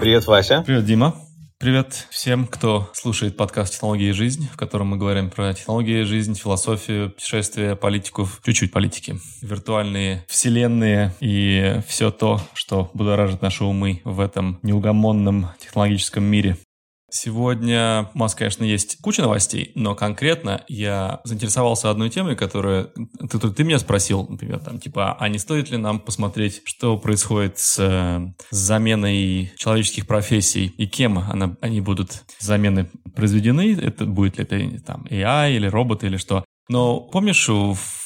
Привет, Вася. Привет, Дима. Привет всем, кто слушает подкаст «Технологии и жизнь», в котором мы говорим про технологии, жизнь, философию, путешествия, политику, чуть-чуть политики, виртуальные вселенные и все то, что будоражит наши умы в этом неугомонном технологическом мире. Сегодня у нас, конечно, есть куча новостей, но конкретно я заинтересовался одной темой, которая... Ты, ты, ты меня спросил, например, там, типа, а не стоит ли нам посмотреть, что происходит с, с заменой человеческих профессий и кем она, они будут замены произведены? Это будет ли это там AI или роботы или что? Но помнишь,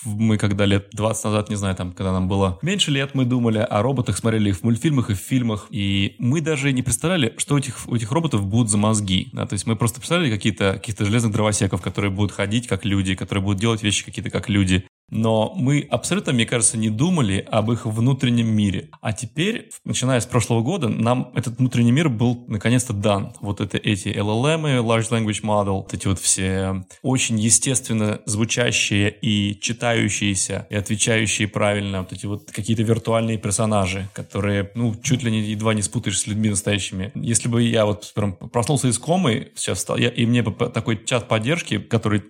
мы когда лет 20 назад, не знаю, там, когда нам было меньше лет, мы думали о роботах, смотрели их в мультфильмах и в фильмах, и мы даже не представляли, что у этих, у этих роботов будут за мозги. Да? То есть мы просто представляли какие-то каких железных дровосеков, которые будут ходить как люди, которые будут делать вещи какие-то как люди. Но мы абсолютно, мне кажется, не думали об их внутреннем мире. А теперь, начиная с прошлого года, нам этот внутренний мир был наконец-то дан. Вот это эти LLM, Large Language Model, вот эти вот все очень естественно звучащие и читающиеся, и отвечающие правильно, вот эти вот какие-то виртуальные персонажи, которые, ну, чуть ли не едва не спутаешь с людьми настоящими. Если бы я вот прям проснулся из комы, сейчас стал, я, и мне бы такой чат поддержки, который,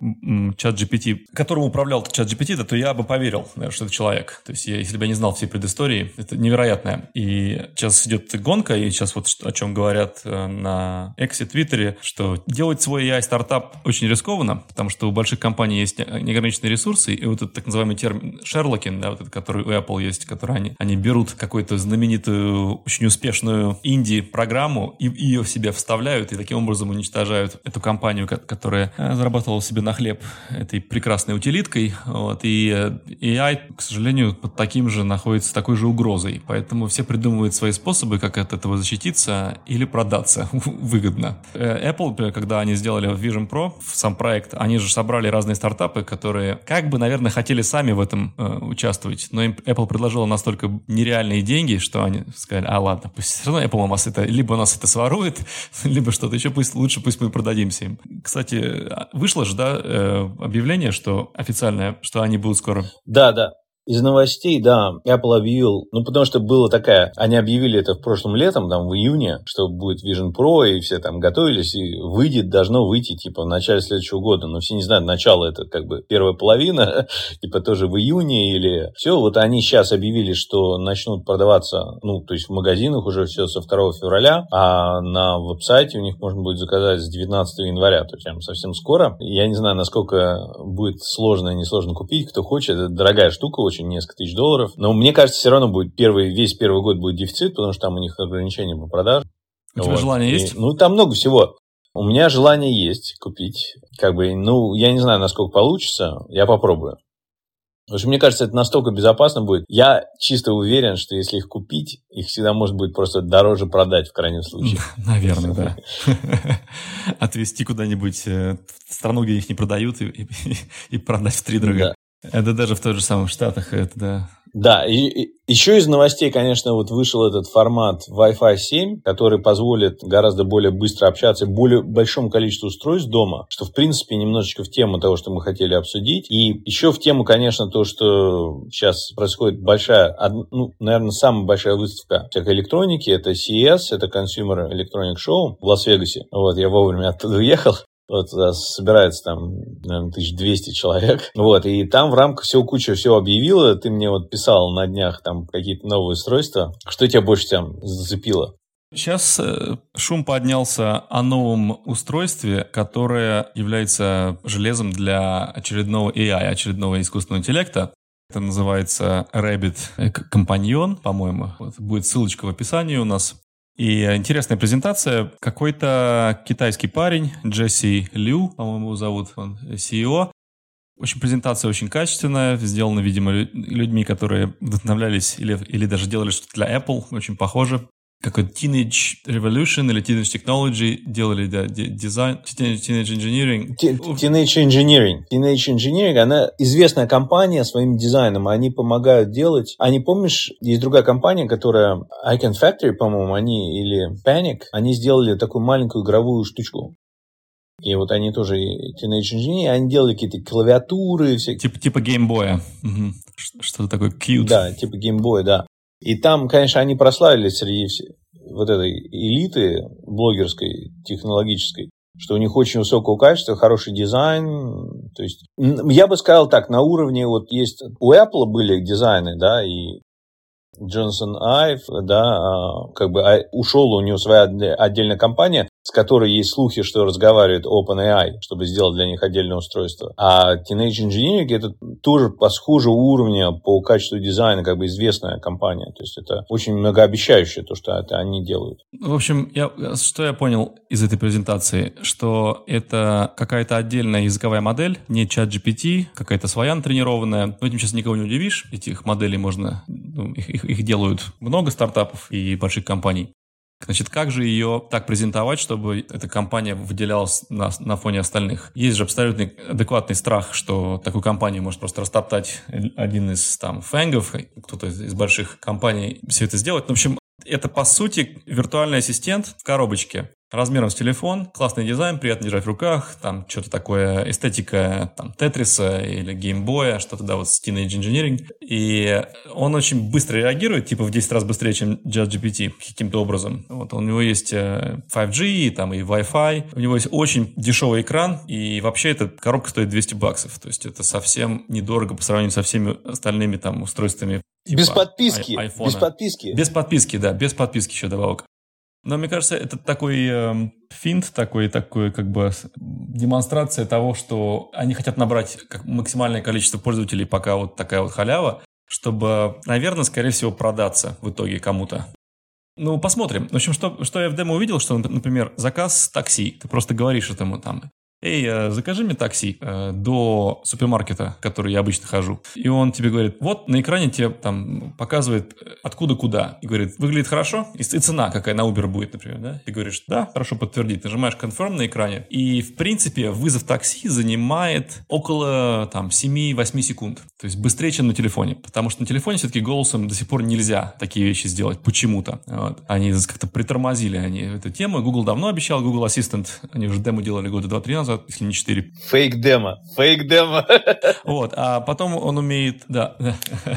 чат GPT, которым управлял чат GPT, то я бы поверил, что это человек. То есть, я, если бы я не знал всей предыстории, это невероятное. И сейчас идет гонка, и сейчас вот о чем говорят э, на Эксе, Твиттере, что делать свой AI-стартап очень рискованно, потому что у больших компаний есть неограниченные ресурсы, и вот этот так называемый термин Шерлокин, да, вот этот, который у Apple есть, который они, они берут какую-то знаменитую, очень успешную инди-программу и ее в себя вставляют, и таким образом уничтожают эту компанию, которая э, зарабатывала себе на хлеб этой прекрасной утилиткой, вот, и и AI, к сожалению, под таким же находится такой же угрозой. Поэтому все придумывают свои способы, как от этого защититься или продаться выгодно. Э, Apple, когда они сделали Vision Pro, сам проект, они же собрали разные стартапы, которые как бы, наверное, хотели сами в этом э, участвовать, но им Apple предложила настолько нереальные деньги, что они сказали, а ладно, пусть все равно Apple у нас это, либо у нас это сворует, либо что-то еще, пусть лучше пусть мы продадимся им. Кстати, вышло же, да, э, объявление, что официальное, что они будут будут скоро. Да, да. Из новостей, да, Apple объявил, ну, потому что было такая, они объявили это в прошлом летом, там, в июне, что будет Vision Pro, и все там готовились, и выйдет, должно выйти, типа, в начале следующего года, но все не знают, начало это, как бы, первая половина, типа, тоже в июне или... Все, вот они сейчас объявили, что начнут продаваться, ну, то есть в магазинах уже все со 2 февраля, а на веб-сайте у них можно будет заказать с 19 января, то есть прям совсем скоро. Я не знаю, насколько будет сложно и несложно купить, кто хочет, это дорогая штука очень, очень несколько тысяч долларов. Но мне кажется, все равно будет первый, весь первый год будет дефицит, потому что там у них ограничения по продаже. У тебя желание есть? ну, там много всего. У меня желание есть купить. Как бы, ну, я не знаю, насколько получится. Я попробую. Потому что мне кажется, это настолько безопасно будет. Я чисто уверен, что если их купить, их всегда может быть просто дороже продать в крайнем случае. Наверное, да. Отвезти куда-нибудь э, в страну, где их не продают, и, и продать в три дорога. Это даже в той же самых Штатах, это да. Да, и, и еще из новостей, конечно, вот вышел этот формат Wi-Fi 7, который позволит гораздо более быстро общаться более большому количеству устройств дома, что, в принципе, немножечко в тему того, что мы хотели обсудить. И еще в тему, конечно, то, что сейчас происходит большая, ну, наверное, самая большая выставка всякой электроники, это CES, это Consumer Electronic Show в Лас-Вегасе. Вот, я вовремя оттуда уехал. Вот туда собирается там, наверное, 1200 человек. Вот, и там в рамках всего куча всего объявила. Ты мне вот писал на днях там какие-то новые устройства. Что тебя больше там зацепило? Сейчас э, шум поднялся о новом устройстве, которое является железом для очередного AI, очередного искусственного интеллекта. Это называется Rabbit Companion, по-моему. Вот, будет ссылочка в описании у нас. И интересная презентация. Какой-то китайский парень, Джесси Лю, по-моему, зовут он, CEO. Очень презентация очень качественная, сделана, видимо, людьми, которые вдохновлялись или, или даже делали что-то для Apple, очень похоже какой-то Teenage Revolution или Teenage Technology делали да, дизайн, Teenage Engineering. Teenage Engineering. Teenage Engineering, она известная компания своим дизайном, они помогают делать. Они, помнишь, есть другая компания, которая Icon Factory, по-моему, они, или Panic, они сделали такую маленькую игровую штучку. И вот они тоже Teenage Engineering, они делали какие-то клавиатуры. Всякие. Типа, типа геймбоя. Угу. Что-то такое cute. Да, типа геймбоя, да. И там, конечно, они прославились среди вот этой элиты блогерской, технологической, что у них очень высокого качества, хороший дизайн. То есть, я бы сказал так, на уровне вот есть... У Apple были дизайны, да, и Джонсон Айв, да, а, как бы а, ушел у него своя отдельная компания, с которой есть слухи, что разговаривает OpenAI, чтобы сделать для них отдельное устройство. А Teenage Engineering это тоже по схожему уровня по качеству дизайна, как бы известная компания. То есть это очень многообещающее то, что это они делают. В общем, я, что я понял из этой презентации, что это какая-то отдельная языковая модель, не чат GPT, какая-то своя натренированная. Но этим сейчас никого не удивишь. Этих моделей можно, ну, их, их, их делают много стартапов и больших компаний. Значит, как же ее так презентовать, чтобы эта компания выделялась на, на фоне остальных? Есть же абсолютно адекватный страх, что такую компанию может просто растоптать один из там фэнгов, кто-то из больших компаний все это сделать. В общем, это, по сути, виртуальный ассистент в коробочке размером с телефон, классный дизайн, приятно держать в руках, там что-то такое, эстетика там Тетриса или геймбоя, что-то, да, вот с Teenage Engineering. И он очень быстро реагирует, типа в 10 раз быстрее, чем JustGPT каким-то образом. Вот у него есть 5G, э, там и Wi-Fi, у него есть очень дешевый экран, и вообще эта коробка стоит 200 баксов, то есть это совсем недорого по сравнению со всеми остальными там устройствами Типа без подписки. Ай- без подписки. Без подписки, да, без подписки еще добавок. Но мне кажется, это такой э, финт, такой, такой как бы демонстрация того, что они хотят набрать как максимальное количество пользователей, пока вот такая вот халява, чтобы, наверное, скорее всего, продаться в итоге кому-то. Ну, посмотрим. В общем, что, что я в демо увидел, что, например, заказ такси. Ты просто говоришь этому там, эй, э, закажи мне такси э, до супермаркета, в который я обычно хожу. И он тебе говорит, вот на экране тебе там показывает э, откуда куда. И говорит, выглядит хорошо? И, цена какая на Uber будет, например, да? И говоришь, да, хорошо подтвердить. Нажимаешь confirm на экране. И, в принципе, вызов такси занимает около там 7-8 секунд. То есть быстрее, чем на телефоне. Потому что на телефоне все-таки голосом до сих пор нельзя такие вещи сделать почему-то. Вот. Они как-то притормозили они эту тему. Google давно обещал, Google Assistant, они уже демо делали года 2-3 назад назад, если не 4. Фейк-демо. Фейк-демо. Вот. А потом он умеет, да,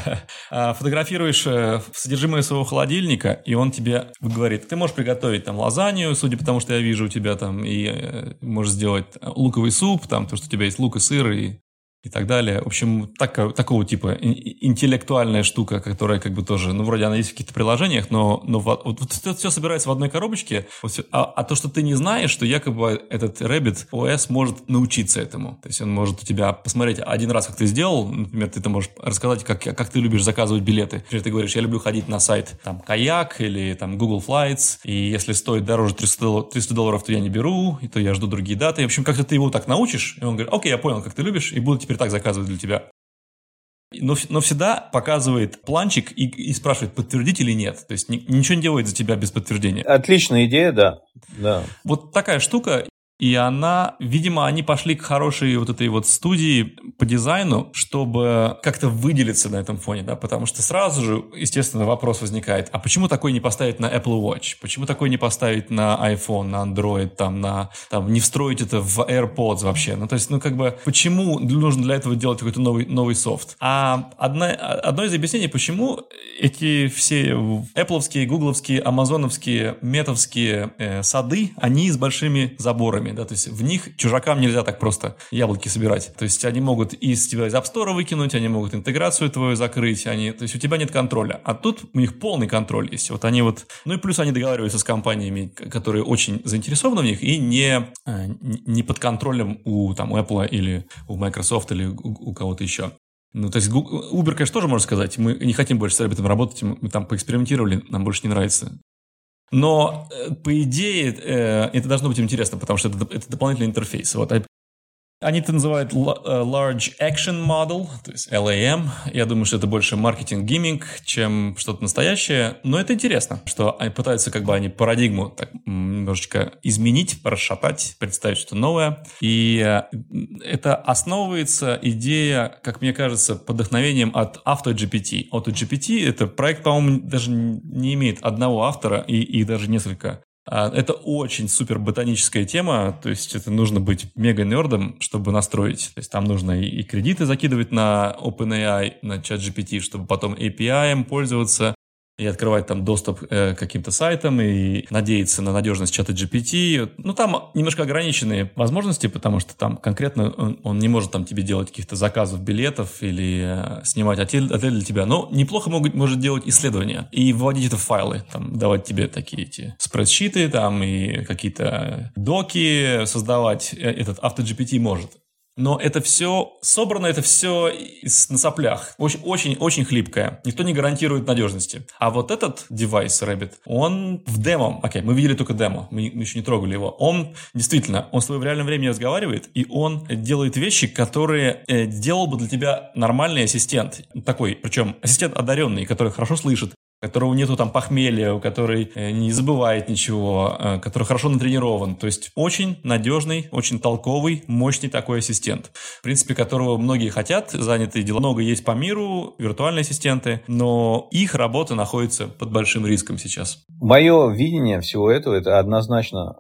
а, фотографируешь э, содержимое своего холодильника, и он тебе говорит, ты можешь приготовить там лазанью, судя по тому, что я вижу у тебя там, и э, можешь сделать луковый суп, там, то, что у тебя есть лук и сыр, и и так далее. В общем, так, такого типа интеллектуальная штука, которая как бы тоже, ну, вроде она есть в каких-то приложениях, но, но вот, вот это все собирается в одной коробочке, вот все, а, а то, что ты не знаешь, что якобы этот Rabbit OS может научиться этому. То есть он может у тебя посмотреть один раз, как ты сделал, например, ты это можешь рассказать, как, как ты любишь заказывать билеты. Например, ты говоришь, я люблю ходить на сайт там Каяк или там Google Flights, и если стоит дороже 300, 300 долларов, то я не беру, и то я жду другие даты. В общем, как-то ты его так научишь, и он говорит, окей, я понял, как ты любишь, и буду теперь так заказывать для тебя. Но, но всегда показывает планчик и, и спрашивает, подтвердить или нет. То есть ни, ничего не делает за тебя без подтверждения. Отличная идея, да. да. Вот такая штука. И она, видимо, они пошли к хорошей вот этой вот студии по дизайну, чтобы как-то выделиться на этом фоне, да, потому что сразу же, естественно, вопрос возникает, а почему такой не поставить на Apple Watch? Почему такой не поставить на iPhone, на Android, там, на, там, не встроить это в AirPods вообще? Ну, то есть, ну, как бы, почему нужно для этого делать какой-то новый, новый софт? А одна, одно из объяснений, почему эти все Apple'овские, гугловские, амазоновские, метовские э, сады, они с большими заборами яблоками, да, то есть в них чужакам нельзя так просто яблоки собирать. То есть они могут из тебя из App Store выкинуть, они могут интеграцию твою закрыть, они, то есть у тебя нет контроля. А тут у них полный контроль есть. Вот они вот, ну и плюс они договариваются с компаниями, которые очень заинтересованы в них и не, э, не под контролем у, там, Apple или у Microsoft или у, у кого-то еще. Ну, то есть Uber, конечно, тоже можно сказать, мы не хотим больше с Rabbit ом работать, мы там поэкспериментировали, нам больше не нравится. Но, э, по идее, э, это должно быть интересно, потому что это, это дополнительный интерфейс. Вот. Они это называют э, Large Action Model, то есть LAM. Я думаю, что это больше marketing gimmick, чем что-то настоящее. Но это интересно, что они пытаются как бы они парадигму так немножечко изменить, расшатать, представить что-то новое. И э, это основывается идея, как мне кажется, под вдохновением от AutoGPT. AutoGPT — это проект, по-моему, даже не имеет одного автора и, и даже несколько это очень супер ботаническая тема, то есть это нужно быть мега-нердом, чтобы настроить. То есть там нужно и, кредиты закидывать на OpenAI, на ChatGPT, чтобы потом API пользоваться, и открывать там доступ э, к каким-то сайтам и надеяться на надежность чата GPT. Ну, там немножко ограниченные возможности, потому что там конкретно он, он не может там тебе делать каких-то заказов билетов или э, снимать отель, отель для тебя. Но неплохо могут, может делать исследования и вводить это в файлы, там, давать тебе такие эти спредшиты там и какие-то доки создавать. Э, этот AutoGPT может. Но это все собрано, это все на соплях. Очень, очень, очень хлипкое. Никто не гарантирует надежности. А вот этот девайс Rabbit, он в демо. Окей, мы видели только демо, мы, мы еще не трогали его. Он действительно, он с тобой в реальном времени разговаривает, и он делает вещи, которые э, делал бы для тебя нормальный ассистент. Такой, причем ассистент одаренный, который хорошо слышит, которого нету там похмелья, который э, не забывает ничего, э, который хорошо натренирован. То есть очень надежный, очень толковый, мощный такой ассистент. В принципе, которого многие хотят, занятые дела. Много есть по миру, виртуальные ассистенты, но их работа находится под большим риском сейчас. Мое видение всего этого, это однозначно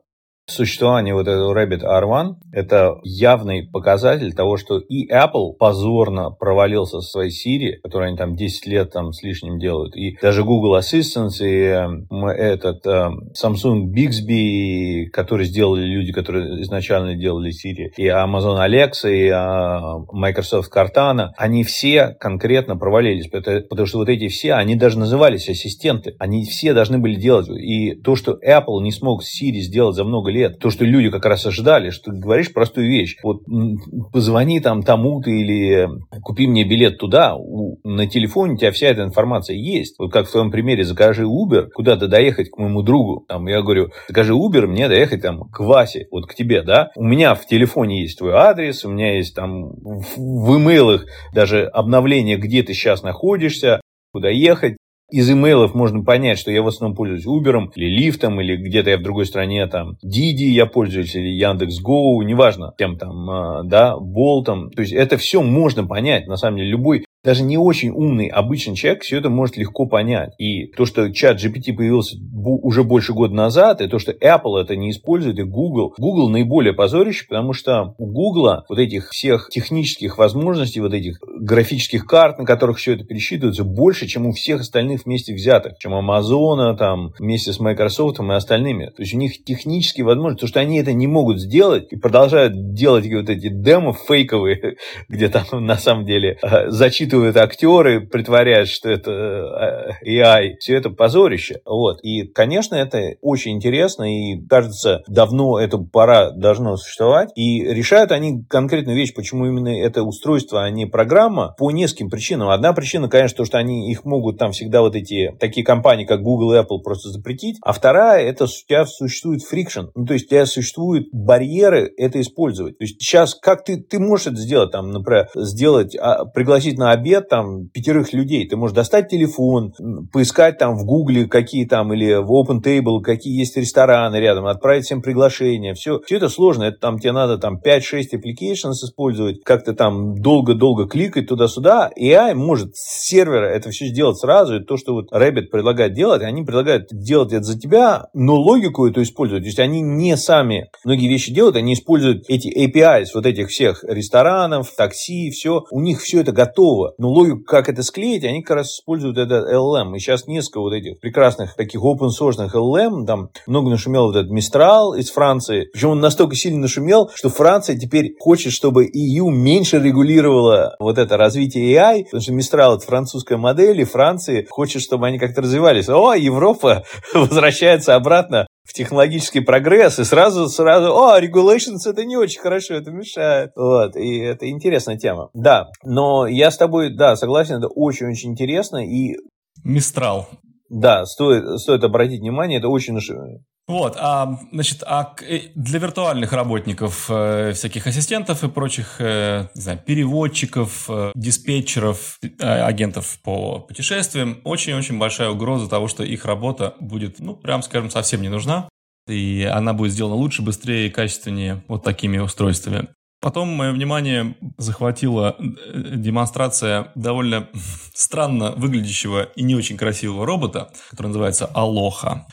существование вот этого Rabbit R1 – это явный показатель того, что и Apple позорно провалился со своей Siri, которую они там 10 лет там с лишним делают, и даже Google Assistant, и э, этот э, Samsung Bixby, который сделали люди, которые изначально делали Siri, и Amazon Alexa, и э, Microsoft Cortana, они все конкретно провалились, потому что вот эти все, они даже назывались ассистенты, они все должны были делать, и то, что Apple не смог Siri сделать за много лет, лет. То, что люди как раз ожидали, что ты говоришь простую вещь. Вот позвони там тому-то или купи мне билет туда, на телефоне у тебя вся эта информация есть. Вот как в твоем примере, закажи Uber, куда-то доехать к моему другу. Там, я говорю, закажи Uber, мне доехать там к Васе, вот к тебе, да. У меня в телефоне есть твой адрес, у меня есть там в имейлах даже обновление, где ты сейчас находишься, куда ехать из имейлов можно понять, что я в основном пользуюсь Uber или лифтом, или где-то я в другой стране, там, Диди я пользуюсь, или Яндекс.Гоу, неважно, тем там, а, да, Болтом. То есть это все можно понять, на самом деле, любой даже не очень умный обычный человек все это может легко понять. И то, что чат GPT появился уже больше года назад, и то, что Apple это не использует, и Google. Google наиболее позорище, потому что у Google вот этих всех технических возможностей, вот этих графических карт, на которых все это пересчитывается, больше, чем у всех остальных вместе взятых, чем Amazon, там, вместе с Microsoft и остальными. То есть у них технические возможности, то, что они это не могут сделать и продолжают делать вот эти демо фейковые, где там на самом деле э, зачитывают высчитывают актеры, притворяют, что это э, AI. Все это позорище. Вот. И, конечно, это очень интересно, и, кажется, давно это пора должно существовать. И решают они конкретную вещь, почему именно это устройство, а не программа, по нескольким причинам. Одна причина, конечно, то, что они их могут там всегда вот эти такие компании, как Google и Apple, просто запретить. А вторая, это у тебя существует фрикшн. Ну, то есть, у тебя существуют барьеры это использовать. То есть, сейчас как ты, ты можешь это сделать, там, например, сделать, а, пригласить на обед там пятерых людей. Ты можешь достать телефон, поискать там в Гугле какие там или в Open Table, какие есть рестораны рядом, отправить всем приглашения. Все, все это сложно. Это там тебе надо там 5-6 applications использовать, как-то там долго-долго кликать туда-сюда. AI может с сервера это все сделать сразу. И то, что вот Rabbit предлагает делать, они предлагают делать это за тебя, но логику эту использовать. То есть они не сами многие вещи делают, они используют эти APIs вот этих всех ресторанов, такси, все. У них все это готово но логику, как это склеить, они как раз используют этот LLM. И сейчас несколько вот этих прекрасных таких open source LLM, там много нашумел вот этот Мистрал из Франции. Причем он настолько сильно нашумел, что Франция теперь хочет, чтобы EU меньше регулировала вот это развитие AI, потому что Мистрал это французская модель, и Франция хочет, чтобы они как-то развивались. О, Европа возвращается обратно в технологический прогресс, и сразу, сразу, о, regulations это не очень хорошо, это мешает. Вот, и это интересная тема. Да, но я с тобой, да, согласен, это очень-очень интересно, и... Мистрал. Да, стоит, стоит обратить внимание, это очень вот, а, значит, а э, для виртуальных работников, э, всяких ассистентов и прочих, э, не знаю, переводчиков, э, диспетчеров, э, агентов по путешествиям, очень-очень большая угроза того, что их работа будет, ну, прям скажем, совсем не нужна, и она будет сделана лучше, быстрее и качественнее вот такими устройствами. Потом мое внимание захватила э, демонстрация довольно странно выглядящего и не очень красивого робота, который называется Алоха.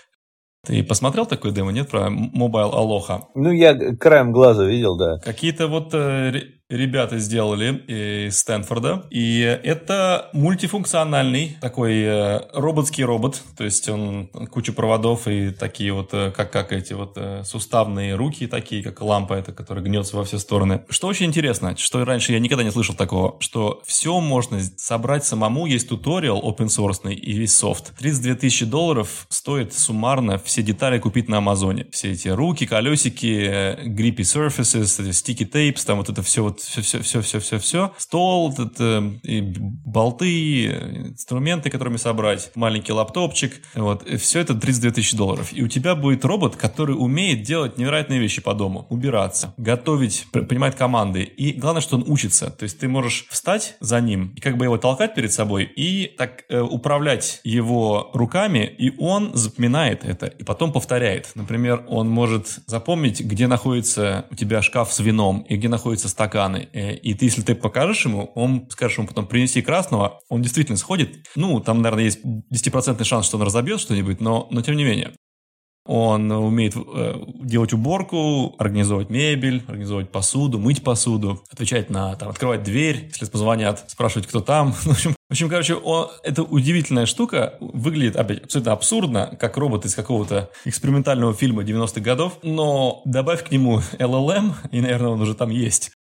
Ты посмотрел такой демо, нет, про Mobile Aloha? Ну, я краем глаза видел, да. Какие-то вот э, ребята сделали из Стэнфорда. И это мультифункциональный такой э, роботский робот. То есть он куча проводов и такие вот, э, как, как эти вот э, суставные руки такие, как лампа эта, которая гнется во все стороны. Что очень интересно, что раньше я никогда не слышал такого, что все можно собрать самому. Есть туториал open source и весь софт. 32 тысячи долларов стоит суммарно все детали купить на Амазоне. Все эти руки, колесики, grippy surfaces, sticky tapes, там вот это все вот все-все-все-все-все-все. Стол, это, и болты, инструменты, которыми собрать, маленький лаптопчик. Вот. Все это 32 тысячи долларов. И у тебя будет робот, который умеет делать невероятные вещи по дому. Убираться, готовить, принимать команды. И главное, что он учится. То есть ты можешь встать за ним и как бы его толкать перед собой и так э, управлять его руками, и он запоминает это и потом повторяет. Например, он может запомнить, где находится у тебя шкаф с вином и где находятся стаканы. Э, и ты, если ты покажешь ему, он скажешь ему потом принеси красного, он действительно сходит. Ну, там, наверное, есть 10% шанс, что он разобьет что-нибудь, но, но тем не менее. Он умеет э, делать уборку, организовать мебель, организовать посуду, мыть посуду, отвечать на, там, открывать дверь, если позвонят, спрашивать, кто там. В общем, в общем короче, он, это удивительная штука, выглядит опять абсолютно абсурдно, как робот из какого-то экспериментального фильма 90-х годов, но добавь к нему LLM, и, наверное, он уже там есть.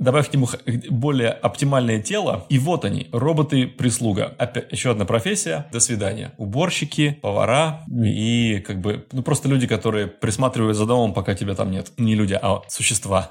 Добавь к нему более оптимальное тело, и вот они, роботы-прислуга. Опять еще одна профессия. До свидания. Уборщики, повара и как бы, ну просто люди, которые присматривают за домом, пока тебя там нет. Не люди, а существа.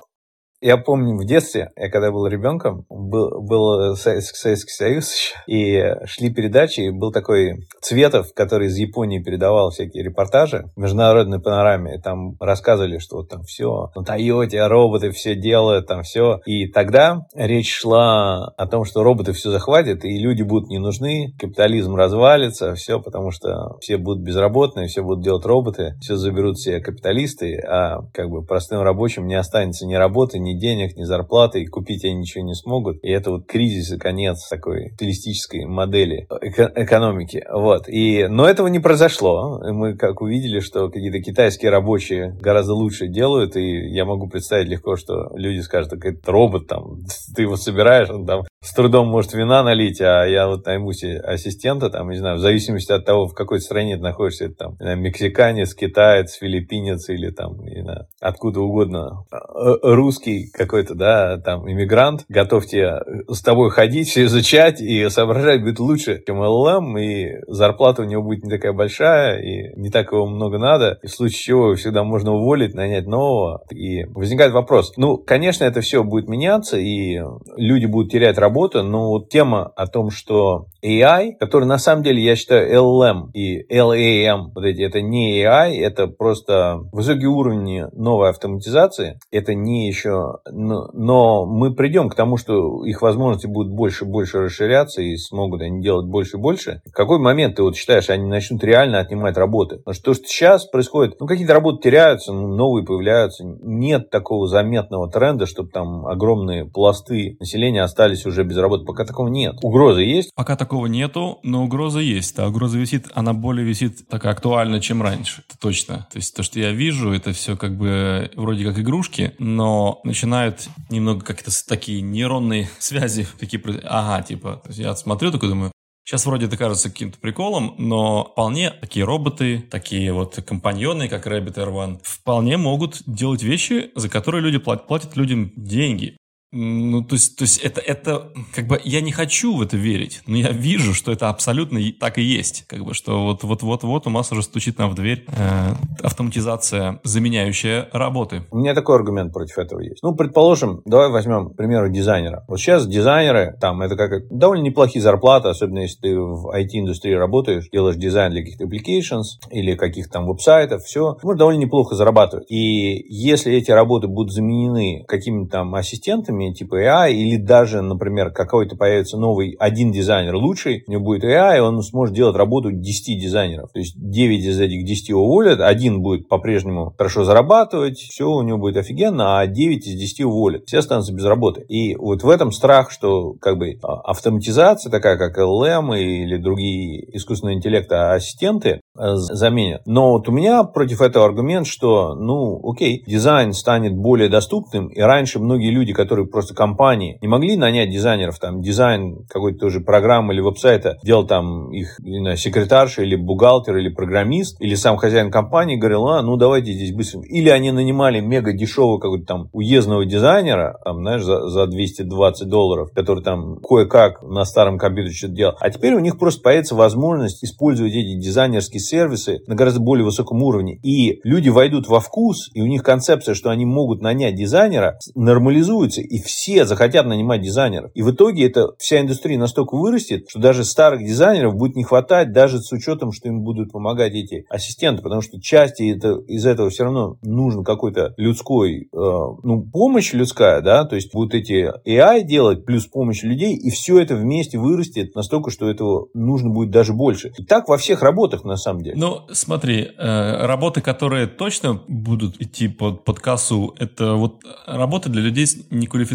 Я помню в детстве, я когда был ребенком, был, был Советский Союз еще, и шли передачи, и был такой Цветов, который из Японии передавал всякие репортажи в международной панораме, и там рассказывали, что вот там все, на Тойоте роботы все делают, там все. И тогда речь шла о том, что роботы все захватят, и люди будут не нужны, капитализм развалится, все, потому что все будут безработные, все будут делать роботы, все заберут все капиталисты, а как бы простым рабочим не останется ни работы, ни ни денег, ни зарплаты, и купить они ничего не смогут. И это вот кризис и конец такой стилистической модели эко- экономики. Вот. И, но этого не произошло. Мы как увидели, что какие-то китайские рабочие гораздо лучше делают, и я могу представить легко, что люди скажут, так это робот там, ты его собираешь, он там с трудом может вина налить, а я вот найму себе ассистента, там, не знаю, в зависимости от того, в какой стране ты находишься, это там, знаю, мексиканец, китаец, филиппинец или там, не знаю, откуда угодно, э, русский какой-то, да, там, иммигрант, готов тебе с тобой ходить, все изучать и соображать будет лучше, чем LLM, и зарплата у него будет не такая большая, и не так его много надо, и в случае чего всегда можно уволить, нанять нового, и возникает вопрос, ну, конечно, это все будет меняться, и люди будут терять работу, работа, но вот тема о том, что AI, который на самом деле, я считаю, LLM и LAM, вот эти, это не AI, это просто высокие уровни новой автоматизации, это не еще, но, но мы придем к тому, что их возможности будут больше и больше расширяться и смогут они делать больше и больше. В какой момент ты вот считаешь, они начнут реально отнимать работы? Потому что то, что сейчас происходит, ну какие-то работы теряются, ну, новые появляются, нет такого заметного тренда, чтобы там огромные пласты населения остались уже без работы. Пока такого нет. Угрозы есть? Пока такого нету, но угроза есть. А угроза висит, она более висит так актуальна, чем раньше. Это точно. То есть то, что я вижу, это все как бы вроде как игрушки, но начинают немного как-то такие нейронные связи такие, ага, типа, я смотрю, такой думаю, Сейчас вроде это кажется каким-то приколом, но вполне такие роботы, такие вот компаньоны, как Rabbit Air One, вполне могут делать вещи, за которые люди платят, платят людям деньги. Ну, то есть, то есть это, это, как бы, я не хочу в это верить, но я вижу, что это абсолютно так и есть. Как бы, что вот-вот-вот-вот у нас уже стучит нам в дверь э, автоматизация, заменяющая работы. У меня такой аргумент против этого есть. Ну, предположим, давай возьмем, к примеру, дизайнера. Вот сейчас дизайнеры, там, это как довольно неплохие зарплаты, особенно если ты в IT-индустрии работаешь, делаешь дизайн для каких-то applications или каких-то там веб-сайтов, все, можно довольно неплохо зарабатывать. И если эти работы будут заменены какими-то там ассистентами, алгоритмами типа AI, или даже, например, какой-то появится новый один дизайнер лучший, у него будет AI, он сможет делать работу 10 дизайнеров. То есть 9 из этих 10 уволят, один будет по-прежнему хорошо зарабатывать, все у него будет офигенно, а 9 из 10 уволят. Все останутся без работы. И вот в этом страх, что как бы а, автоматизация такая, как LLM или другие искусственные интеллекта ассистенты э, заменят. Но вот у меня против этого аргумент, что, ну, окей, дизайн станет более доступным, и раньше многие люди, которые просто компании, не могли нанять дизайнеров, там, дизайн какой-то тоже программы или веб-сайта, делал там их, знаю, секретарша или бухгалтер или программист, или сам хозяин компании говорил, а, ну давайте здесь быстро. Или они нанимали мега дешевого какого-то там уездного дизайнера, там, знаешь, за, за 220 долларов, который там кое-как на старом компьютере что-то делал. А теперь у них просто появится возможность использовать эти дизайнерские сервисы на гораздо более высоком уровне. И люди войдут во вкус, и у них концепция, что они могут нанять дизайнера, нормализуется, и все захотят нанимать дизайнеров. И в итоге эта вся индустрия настолько вырастет, что даже старых дизайнеров будет не хватать, даже с учетом, что им будут помогать эти ассистенты, потому что части это, из этого все равно нужен какой-то людской, э, ну, помощь людская, да, то есть будут эти AI делать, плюс помощь людей, и все это вместе вырастет настолько, что этого нужно будет даже больше. И так во всех работах, на самом деле. Ну, смотри, э, работы, которые точно будут идти под, под кассу, это вот работы для людей неквалифицированных.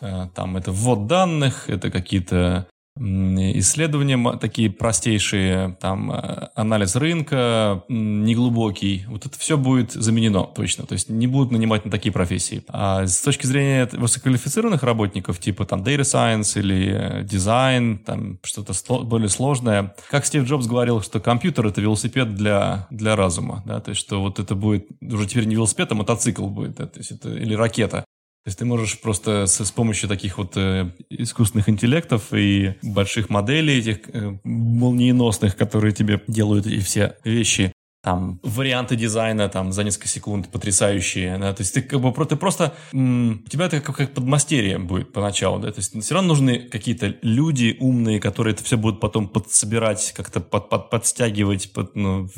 Э, там это ввод данных, это какие-то исследования такие простейшие, там э, анализ рынка неглубокий, вот это все будет заменено точно, то есть не будут нанимать на такие профессии. А с точки зрения высококвалифицированных работников, типа там data science или э, дизайн, там что-то более сложное, как Стив Джобс говорил, что компьютер это велосипед для, для разума, да, то есть что вот это будет уже теперь не велосипед, а мотоцикл будет, да, то есть это или ракета. То есть ты можешь просто с, с помощью таких вот э, искусственных интеллектов и больших моделей этих э, молниеносных, которые тебе делают эти все вещи, там варианты дизайна там за несколько секунд потрясающие, да, то есть ты как бы ты просто у тебя это как, как подмастерье будет поначалу, да, то есть все равно нужны какие-то люди умные, которые это все будут потом подсобирать, как-то под, под, подстягивать, под, ну,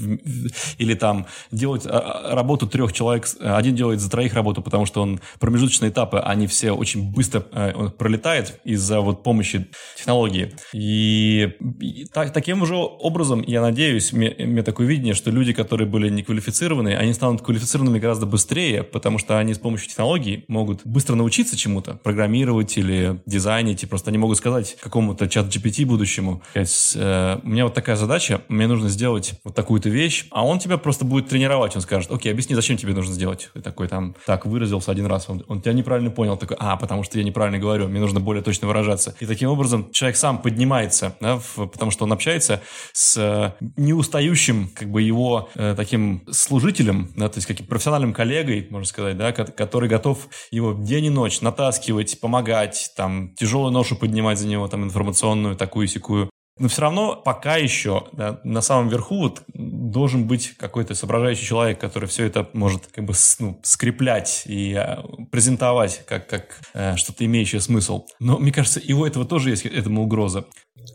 или там делать а, а, работу трех человек, один делает за троих работу, потому что он промежуточные этапы, они все очень быстро э, он пролетает из-за вот помощи технологии, и, и так, таким же образом, я надеюсь, мне такое видение, что люди, которые были неквалифицированы, они станут квалифицированными гораздо быстрее, потому что они с помощью технологий могут быстро научиться чему-то, программировать или дизайнить, и просто они могут сказать какому-то чат GPT будущему, э, у меня вот такая задача, мне нужно сделать вот такую-то вещь, а он тебя просто будет тренировать, он скажет, окей, объясни, зачем тебе нужно сделать. Ты такой там, так, выразился один раз, он, он тебя неправильно понял, такой, а, потому что я неправильно говорю, мне нужно более точно выражаться. И таким образом человек сам поднимается, да, в, потому что он общается с э, неустающим, как бы его э, таким служителем, да, то есть каким профессиональным коллегой, можно сказать, да, который готов его день и ночь натаскивать, помогать, там, тяжелую ношу поднимать за него, там, информационную, такую секую. Но все равно пока еще да, на самом верху вот должен быть какой-то соображающий человек, который все это может как бы ну, скреплять и а, презентовать как, как э, что-то имеющее смысл. Но мне кажется, и у этого тоже есть этому угроза.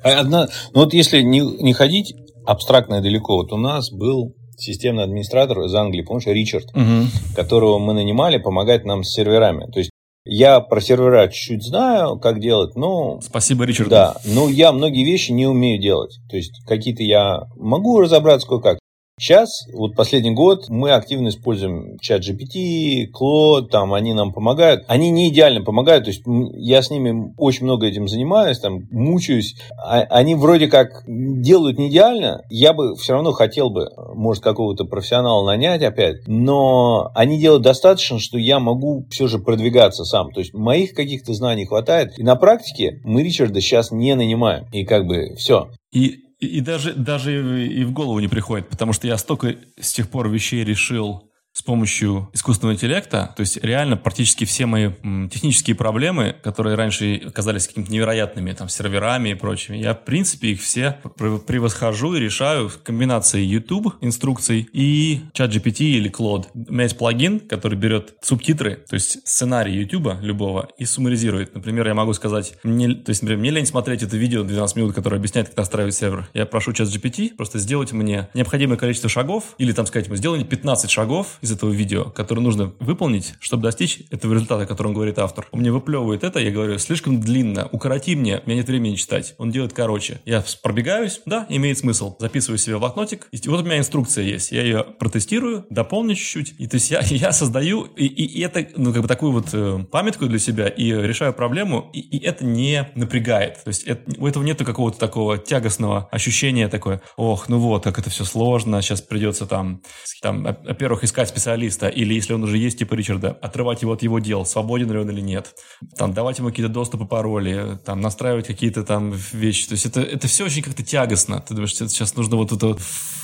А одна, ну вот если не, не ходить абстрактно далеко, вот у нас был системный администратор из Англии, помнишь, Ричард, угу. которого мы нанимали помогать нам с серверами. То есть я про сервера чуть-чуть знаю, как делать, но... Спасибо, Ричард. Да, но я многие вещи не умею делать. То есть какие-то я могу разобраться кое-как. Сейчас, вот последний год, мы активно используем чат GPT, Claude, там они нам помогают. Они не идеально помогают, то есть я с ними очень много этим занимаюсь, там мучаюсь. А, они вроде как делают не идеально, я бы все равно хотел бы, может, какого-то профессионала нанять опять, но они делают достаточно, что я могу все же продвигаться сам. То есть моих каких-то знаний хватает. И на практике мы Ричарда сейчас не нанимаем. И как бы все. И и, даже, даже и в голову не приходит, потому что я столько с тех пор вещей решил с помощью искусственного интеллекта, то есть реально практически все мои технические проблемы, которые раньше казались какими-то невероятными, там, серверами и прочими, я, в принципе, их все превосхожу и решаю в комбинации YouTube инструкций и чат GPT или Claude. У меня есть плагин, который берет субтитры, то есть сценарий YouTube любого и суммаризирует. Например, я могу сказать, мне, то есть, например, мне лень смотреть это видео 12 минут, которое объясняет, как настраивать сервер. Я прошу чат GPT просто сделать мне необходимое количество шагов, или там сказать сделай мне 15 шагов, из этого видео, которое нужно выполнить, чтобы достичь этого результата, о котором говорит автор. Он мне выплевывает это, я говорю, слишком длинно, укороти мне, у меня нет времени читать. Он делает короче. Я пробегаюсь, да, имеет смысл. Записываю себе в блокнотик. И вот у меня инструкция есть. Я ее протестирую, дополню чуть-чуть. И то есть я, я создаю, и, и, это, ну, как бы такую вот э, памятку для себя, и решаю проблему, и, и это не напрягает. То есть это, у этого нету какого-то такого тягостного ощущения такое, ох, ну вот, как это все сложно, сейчас придется там, там во-первых, искать специалиста, или если он уже есть типа Ричарда, отрывать его от его дел, свободен ли он или нет, там, давать ему какие-то доступы, пароли, там, настраивать какие-то там вещи. То есть это, это все очень как-то тягостно. Ты думаешь, сейчас нужно вот это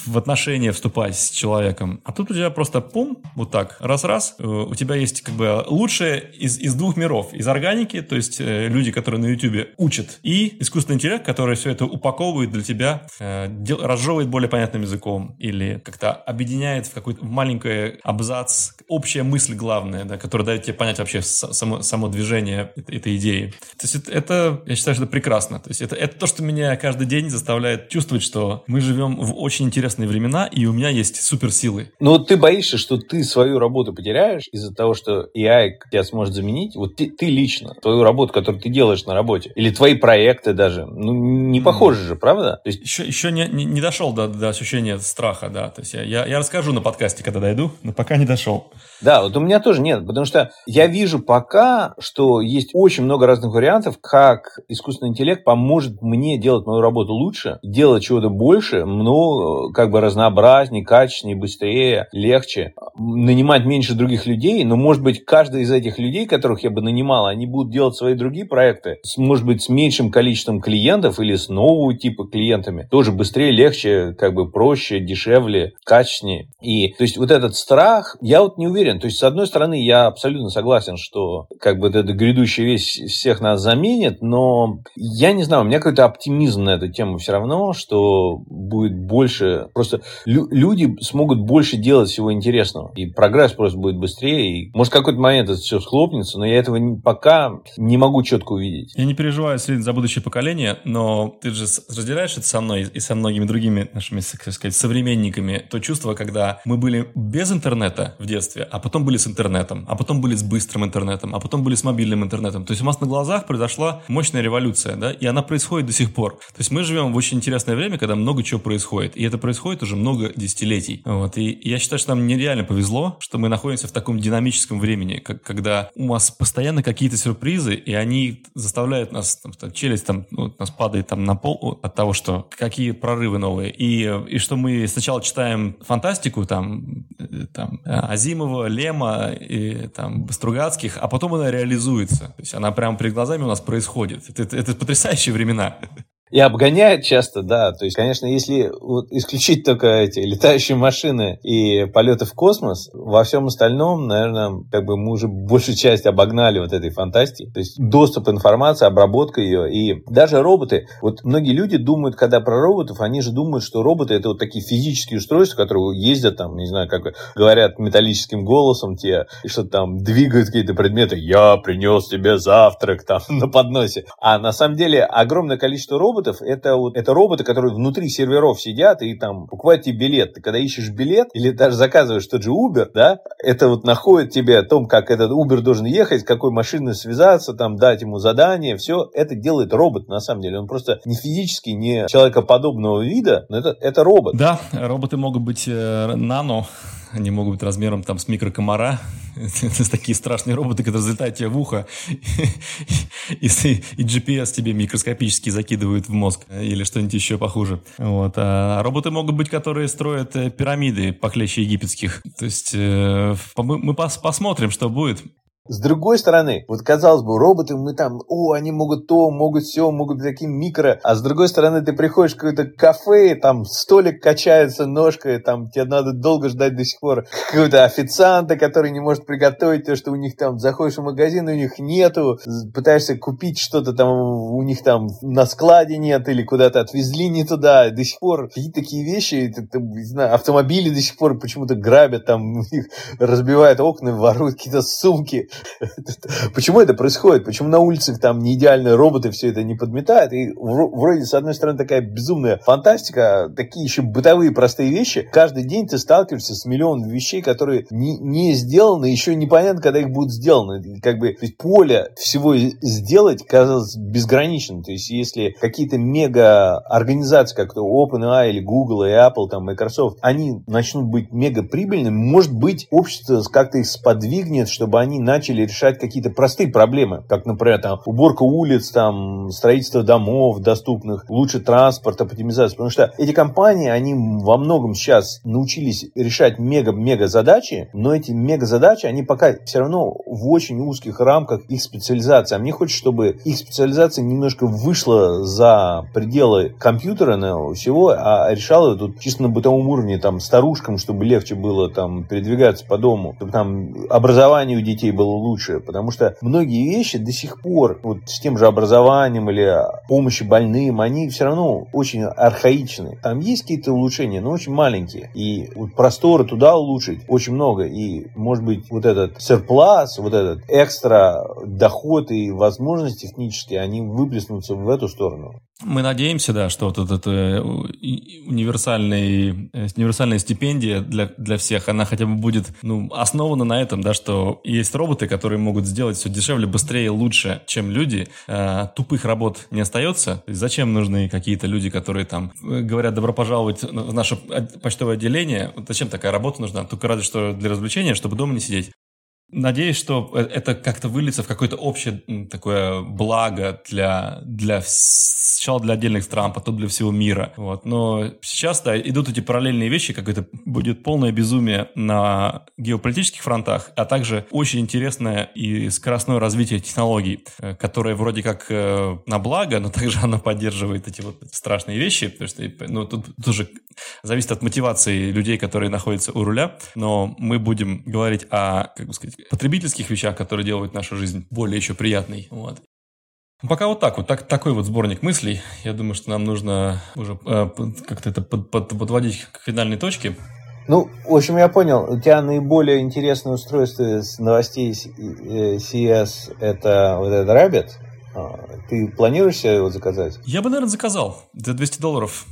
в отношения вступать с человеком. А тут у тебя просто пум, вот так, раз-раз, э, у тебя есть как бы лучшее из, из двух миров. Из органики, то есть э, люди, которые на YouTube учат, и искусственный интеллект, который все это упаковывает для тебя, э, разжевывает более понятным языком или как-то объединяет в какой-то маленький абзац общая мысль главная, да, которая дает тебе понять вообще само, само движение этой идеи. То есть это, это, я считаю, что это прекрасно. То есть это, это то, что меня каждый день заставляет чувствовать, что мы живем в очень интересные времена, и у меня есть суперсилы. Но вот ты боишься, что ты свою работу потеряешь из-за того, что AI тебя сможет заменить? Вот ты, ты лично, твою работу, которую ты делаешь на работе, или твои проекты даже, ну, не похожи же, правда? То есть... Еще, еще не, не, не дошел до, до ощущения страха, да. То есть я, я, я расскажу на подкасте, когда дойду, но пока не дошел. Да, вот у меня тоже нет, потому что я вижу пока, что есть очень много разных вариантов, как искусственный интеллект поможет мне делать мою работу лучше, делать чего-то больше, ну, как бы разнообразнее, качественнее, быстрее, легче, нанимать меньше других людей, но, может быть, каждый из этих людей, которых я бы нанимал, они будут делать свои другие проекты, может быть, с меньшим количеством клиентов или с нового типа клиентами, тоже быстрее, легче, как бы проще, дешевле, качественнее. И, то есть, вот этот страх, я вот не уверен, то есть, с одной стороны, я абсолютно согласен, что, как бы, эта грядущая вещь всех нас заменит, но я не знаю, у меня какой-то оптимизм на эту тему все равно, что будет больше, просто лю- люди смогут больше делать всего интересного, и прогресс просто будет быстрее, и может какой-то момент это все схлопнется, но я этого не, пока не могу четко увидеть. Я не переживаю за будущее поколение, но ты же разделяешь это со мной и со многими другими нашими, так сказать, современниками, то чувство, когда мы были без интернета в детстве, а потом были с интернетом, а потом были с быстрым интернетом, а потом были с мобильным интернетом. То есть у нас на глазах произошла мощная революция, да, и она происходит до сих пор. То есть мы живем в очень интересное время, когда много чего происходит, и это происходит уже много десятилетий. Вот, и я считаю, что нам нереально повезло, что мы находимся в таком динамическом времени, как, когда у нас постоянно какие-то сюрпризы, и они заставляют нас, там, там, челюсть там, ну, нас падает там на пол от того, что какие прорывы новые, и, и что мы сначала читаем фантастику, там, э, там Азимова, Лема, и, там, Стругацких, а потом она реализуется. То есть она прямо перед глазами у нас происходит. Это, это, это потрясающие времена. И обгоняют часто, да. То есть, конечно, если вот исключить только эти летающие машины и полеты в космос, во всем остальном, наверное, как бы мы уже большую часть обогнали вот этой фантастики. То есть доступ информации, обработка ее. И даже роботы. Вот многие люди думают, когда про роботов, они же думают, что роботы это вот такие физические устройства, которые ездят там, не знаю, как говорят металлическим голосом те, и что там двигают какие-то предметы. Я принес тебе завтрак там на подносе. А на самом деле огромное количество роботов роботов это вот это роботы, которые внутри серверов сидят и там покупают тебе билет. Ты когда ищешь билет или даже заказываешь тот же Uber, да, это вот находит тебе о том, как этот Uber должен ехать, с какой машиной связаться, там дать ему задание, все это делает робот на самом деле. Он просто не физически, не человекоподобного вида, но это, это робот. Да, роботы могут быть э, нано, они могут быть размером там с микрокомара. Это такие страшные роботы, которые залетают тебе в ухо и, и GPS тебе микроскопически закидывают в мозг или что-нибудь еще похуже. Вот. А роботы могут быть, которые строят э, пирамиды похлеще египетских. То есть э, мы, пос, посмотрим, что будет. С другой стороны, вот казалось бы, роботы, мы там, о, они могут то, могут все, могут таким микро. А с другой стороны, ты приходишь в какое-то кафе, там столик качается ножкой, там тебе надо долго ждать до сих пор какого-то официанта, который не может приготовить то, что у них там, заходишь в магазин, у них нету, пытаешься купить что-то там, у них там на складе нет, или куда-то отвезли не туда. До сих пор какие-то такие вещи, это, это, не знаю, автомобили до сих пор почему-то грабят, там, у разбивают окна, воруют какие-то сумки. Почему это происходит? Почему на улицах там не идеальные роботы все это не подметают? И вроде, с одной стороны, такая безумная фантастика, такие еще бытовые простые вещи. Каждый день ты сталкиваешься с миллионом вещей, которые не, не сделаны, еще непонятно, когда их будут сделаны. Как бы, поле всего сделать казалось безграничным. То есть если какие-то мега организации, как то OpenAI или Google и Apple, там, Microsoft, они начнут быть мега прибыльными, может быть, общество как-то их сподвигнет, чтобы они начали начали решать какие-то простые проблемы, как, например, там, уборка улиц, там, строительство домов доступных, лучше транспорт, оптимизация. Потому что эти компании, они во многом сейчас научились решать мега-мега задачи, но эти мега задачи, они пока все равно в очень узких рамках их специализации. А мне хочется, чтобы их специализация немножко вышла за пределы компьютера всего, а решала тут чисто на бытовом уровне, там, старушкам, чтобы легче было там передвигаться по дому, чтобы там образование у детей было лучше, потому что многие вещи до сих пор вот с тем же образованием или помощи больным, они все равно очень архаичны. Там есть какие-то улучшения, но очень маленькие. И вот просторы туда улучшить очень много. И, может быть, вот этот серплас, вот этот экстра доход и возможности технические, они выплеснутся в эту сторону. Мы надеемся, да, что вот эта э, универсальная, э, универсальная стипендия для, для всех, она хотя бы будет ну, основана на этом, да, что есть роботы, которые могут сделать все дешевле, быстрее, лучше, чем люди. А, тупых работ не остается. Зачем нужны какие-то люди, которые там говорят «добро пожаловать в наше почтовое отделение»? Зачем такая работа нужна? Только ради что для развлечения, чтобы дома не сидеть. Надеюсь, что э, это как-то выльется в какое-то общее такое благо для, для сначала для отдельных стран, потом для всего мира. Вот. Но сейчас, да, идут эти параллельные вещи, как это будет полное безумие на геополитических фронтах, а также очень интересное и скоростное развитие технологий, э, которое вроде как э, на благо, но также оно поддерживает эти вот страшные вещи, потому что ну, тут тоже зависит от мотивации людей, которые находятся у руля, но мы будем говорить о, как бы сказать, потребительских вещах, которые делают нашу жизнь более еще приятной. Вот. Пока вот так вот, так, такой вот сборник мыслей. Я думаю, что нам нужно уже э, как-то это под, под, подводить к финальной точке. Ну, в общем, я понял. У тебя наиболее интересное устройство с новостей CS – это вот этот Rabbit. А, ты планируешь себе его заказать? Я бы, наверное, заказал за 200 долларов.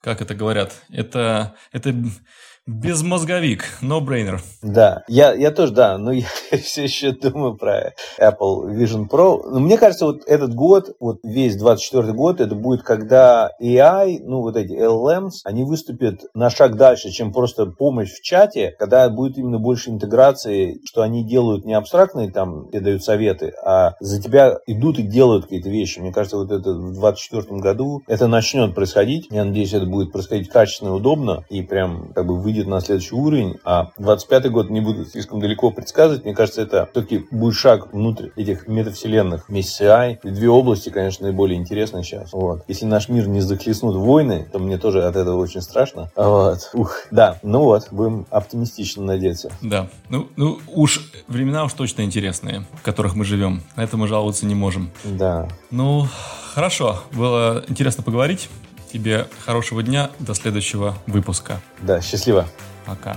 Как это говорят? Это, это Безмозговик, no-brainer. Да, я, я тоже, да, но я все еще думаю про Apple Vision Pro. Но мне кажется, вот этот год, вот весь 24 год, это будет, когда AI, ну вот эти LLMs, они выступят на шаг дальше, чем просто помощь в чате, когда будет именно больше интеграции, что они делают не абстрактные, там, тебе дают советы, а за тебя идут и делают какие-то вещи. Мне кажется, вот это в 24 году это начнет происходить. Я надеюсь, это будет происходить качественно и удобно, и прям как бы выйдет на следующий уровень, а 25 год не буду слишком далеко предсказывать. Мне кажется, это все-таки будет шаг внутрь этих метавселенных AI. И две области, конечно, наиболее интересные сейчас. Вот. Если наш мир не захлестнут войны, то мне тоже от этого очень страшно. Вот. Ух, да, ну вот, будем оптимистично надеяться. Да, ну, ну уж времена уж точно интересные, в которых мы живем. На это мы жаловаться не можем. Да. Ну, хорошо, было интересно поговорить. Тебе хорошего дня, до следующего выпуска. Да, счастливо. Пока.